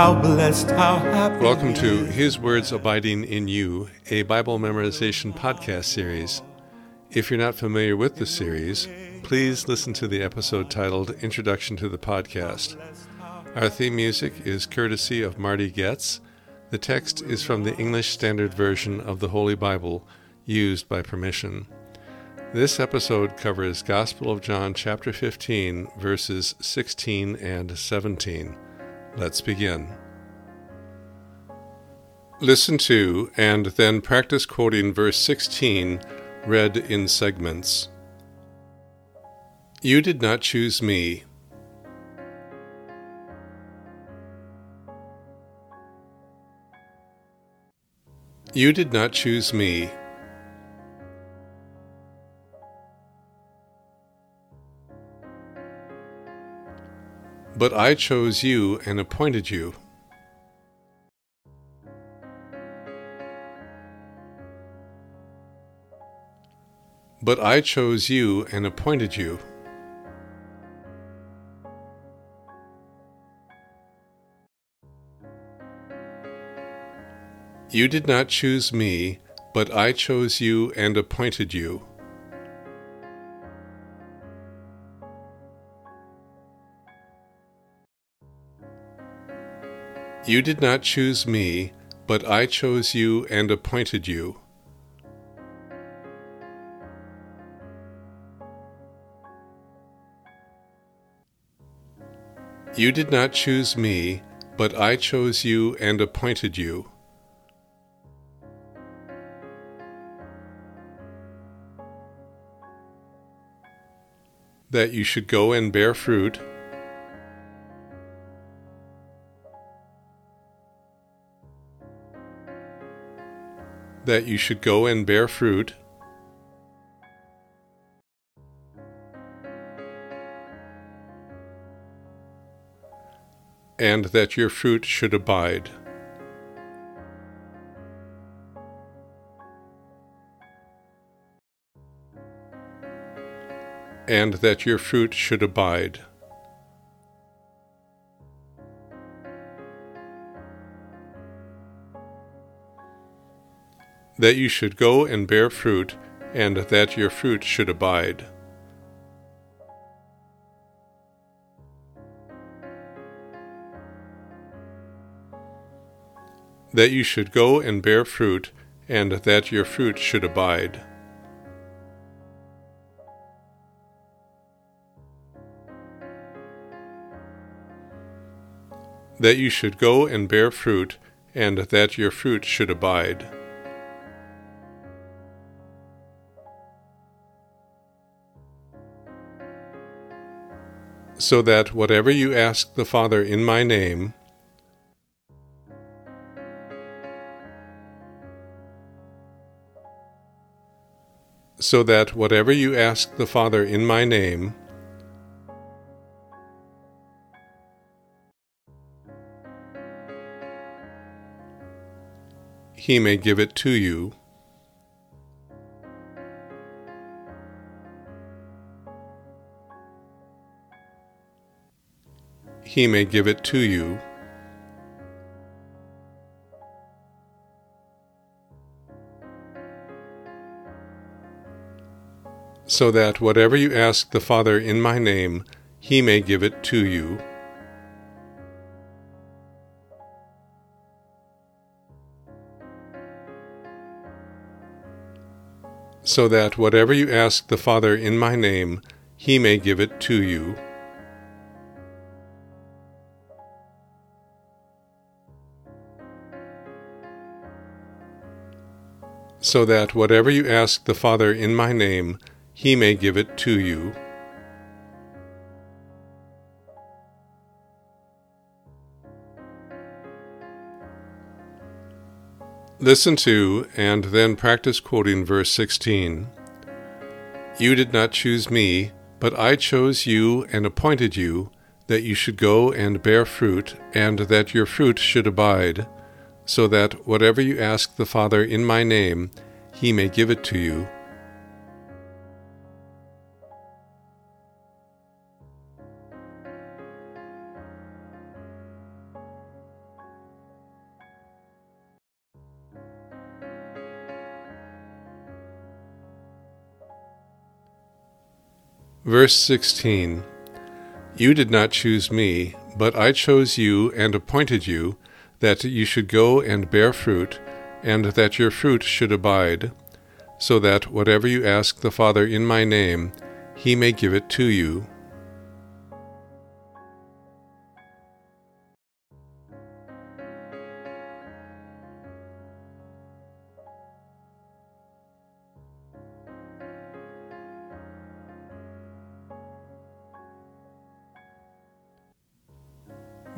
How blessed, how happy. Welcome to His Words Abiding in You, a Bible memorization podcast series. If you're not familiar with the series, please listen to the episode titled Introduction to the Podcast. Our theme music is courtesy of Marty Goetz. The text is from the English Standard Version of the Holy Bible, used by permission. This episode covers Gospel of John chapter 15 verses 16 and 17. Let's begin. Listen to and then practice quoting verse 16 read in segments. You did not choose me. You did not choose me. But I chose you and appointed you. But I chose you and appointed you. You did not choose me, but I chose you and appointed you. You did not choose me, but I chose you and appointed you. You did not choose me, but I chose you and appointed you. That you should go and bear fruit that you should go and bear fruit, and that your fruit should abide. And that your fruit should abide. that you should go and bear fruit, and that your fruit should abide. That you should go and bear fruit, and that your fruit should abide. That you should go and bear fruit, and that your fruit should abide. so that whatever you ask the Father in my name, so that whatever you ask the Father in my name, he may give it to you. he may give it to you. So that whatever you ask the Father in my name, he may give it to you. So that whatever you ask the Father in my name, he may give it to you. so that whatever you ask the Father in my name, he may give it to you. Listen to and then practice quoting verse 16. You did not choose me, but I chose you and appointed you that you should go and bear fruit, and that your fruit should abide so that whatever you ask the Father in my name, he may give it to you. Verse 16 You did not choose me, but I chose you and appointed you, that you should go and bear fruit, and that your fruit should abide, so that whatever you ask the Father in my name, he may give it to you.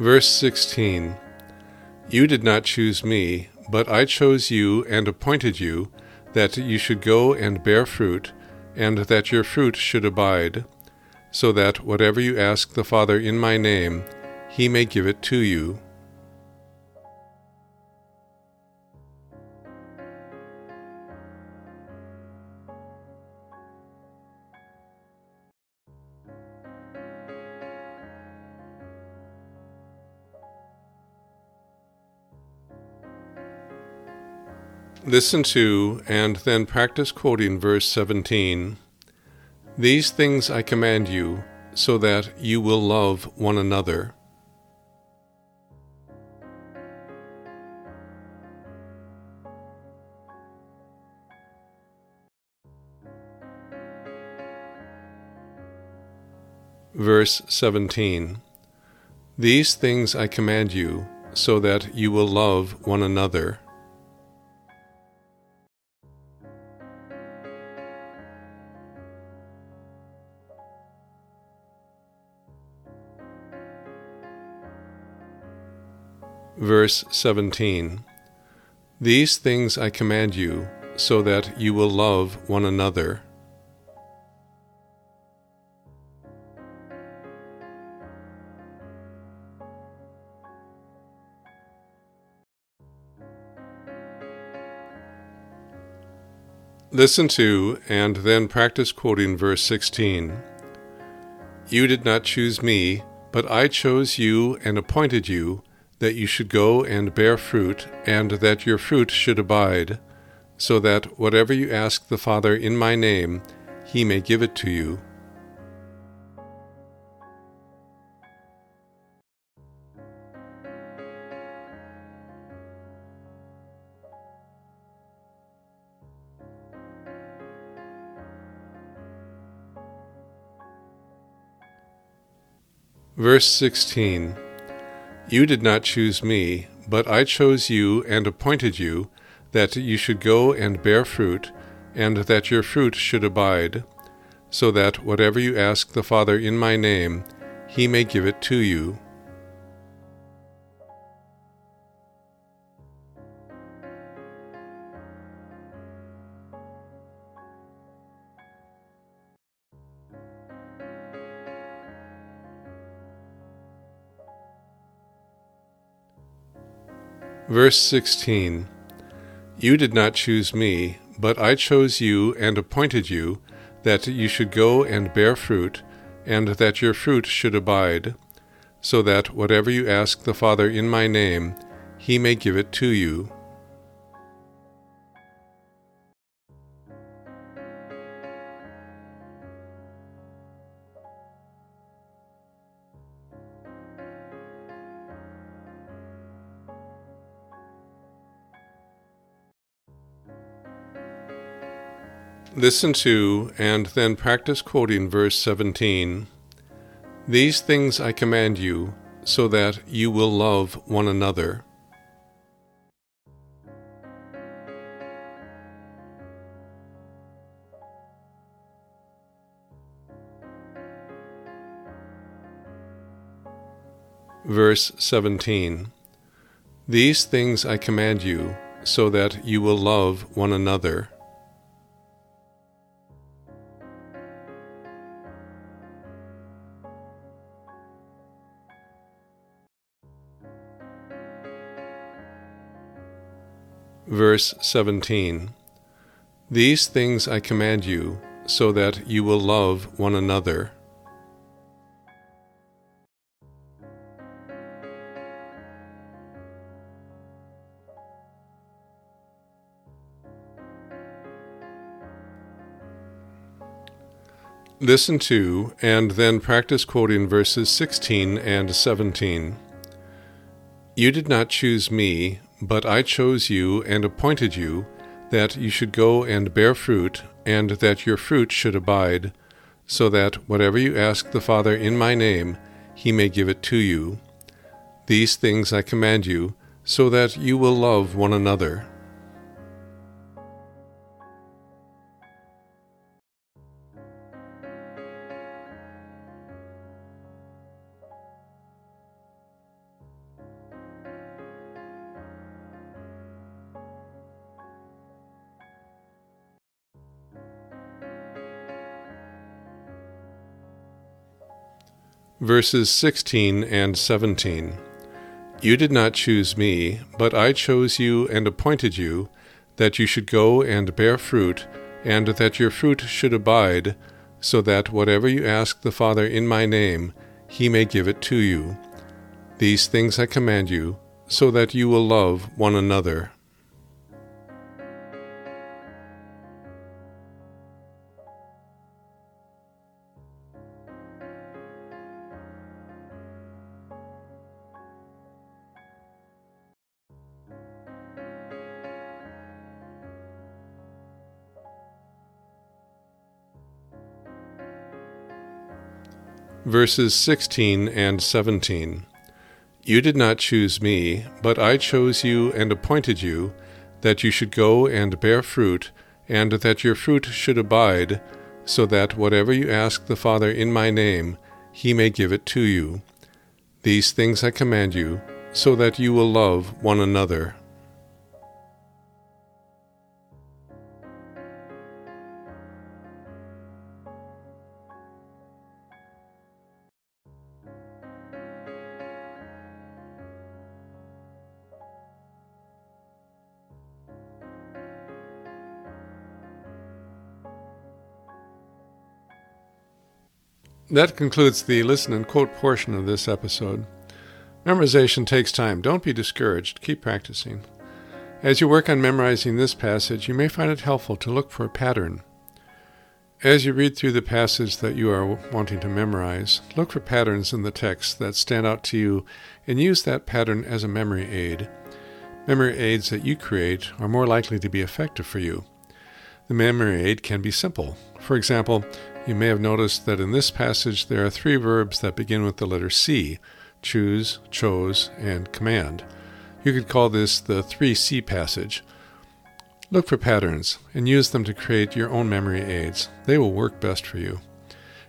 Verse 16 You did not choose me, but I chose you and appointed you, that you should go and bear fruit, and that your fruit should abide, so that whatever you ask the Father in my name, he may give it to you. Listen to and then practice quoting verse 17. These things I command you, so that you will love one another. Verse 17 These things I command you, so that you will love one another. Verse 17 These things I command you, so that you will love one another. Listen to and then practice quoting verse 16. You did not choose me, but I chose you and appointed you that you should go and bear fruit, and that your fruit should abide, so that whatever you ask the Father in my name, he may give it to you. Verse 16 You did not choose me, but I chose you and appointed you, that you should go and bear fruit, and that your fruit should abide, so that whatever you ask the Father in my name, he may give it to you. Verse 16 You did not choose me, but I chose you and appointed you, that you should go and bear fruit, and that your fruit should abide, so that whatever you ask the Father in my name, he may give it to you. Listen to and then practice quoting verse 17. These things I command you, so that you will love one another. Verse 17 These things I command you, so that you will love one another. Verse 17 These things I command you, so that you will love one another. Listen to and then practice quoting verses 16 and 17. You did not choose me, but I chose you and appointed you, that you should go and bear fruit, and that your fruit should abide, so that whatever you ask the Father in my name, he may give it to you. These things I command you, so that you will love one another. Verses 16 and 17. You did not choose me, but I chose you and appointed you, that you should go and bear fruit, and that your fruit should abide, so that whatever you ask the Father in my name, he may give it to you. These things I command you, so that you will love one another. Verses 16 and 17. You did not choose me, but I chose you and appointed you, that you should go and bear fruit, and that your fruit should abide, so that whatever you ask the Father in my name, he may give it to you. These things I command you, so that you will love one another. That concludes the listen and quote portion of this episode. Memorization takes time. Don't be discouraged. Keep practicing. As you work on memorizing this passage, you may find it helpful to look for a pattern. As you read through the passage that you are wanting to memorize, look for patterns in the text that stand out to you and use that pattern as a memory aid. Memory aids that you create are more likely to be effective for you. The memory aid can be simple. For example, you may have noticed that in this passage there are three verbs that begin with the letter C choose, chose, and command. You could call this the 3C passage. Look for patterns and use them to create your own memory aids. They will work best for you.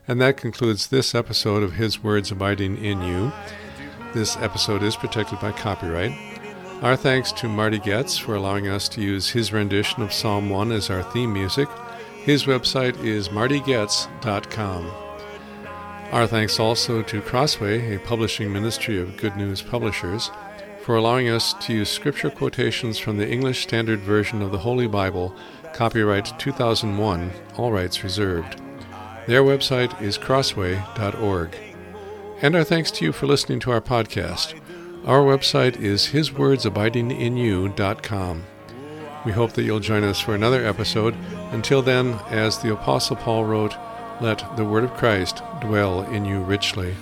And that concludes this episode of His Words Abiding in You. This episode is protected by copyright. Our thanks to Marty Goetz for allowing us to use his rendition of Psalm 1 as our theme music. His website is martygoetz.com. Our thanks also to Crossway, a publishing ministry of Good News Publishers, for allowing us to use scripture quotations from the English Standard Version of the Holy Bible, copyright 2001, all rights reserved. Their website is crossway.org. And our thanks to you for listening to our podcast. Our website is hiswordsabidinginyou.com. We hope that you'll join us for another episode. Until then, as the Apostle Paul wrote, let the word of Christ dwell in you richly.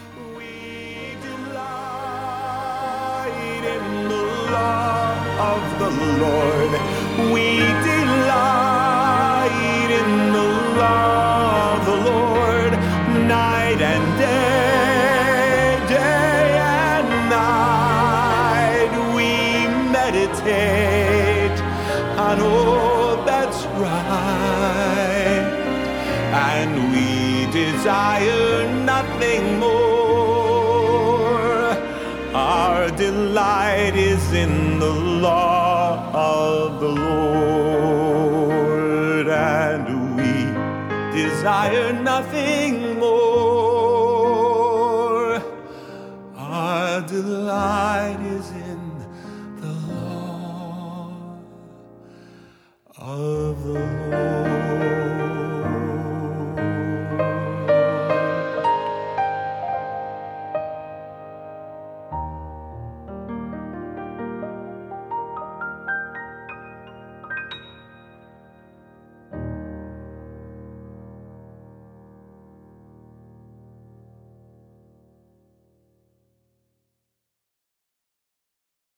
All that's right, and we desire nothing more. Our delight is in the law of the Lord, and we desire nothing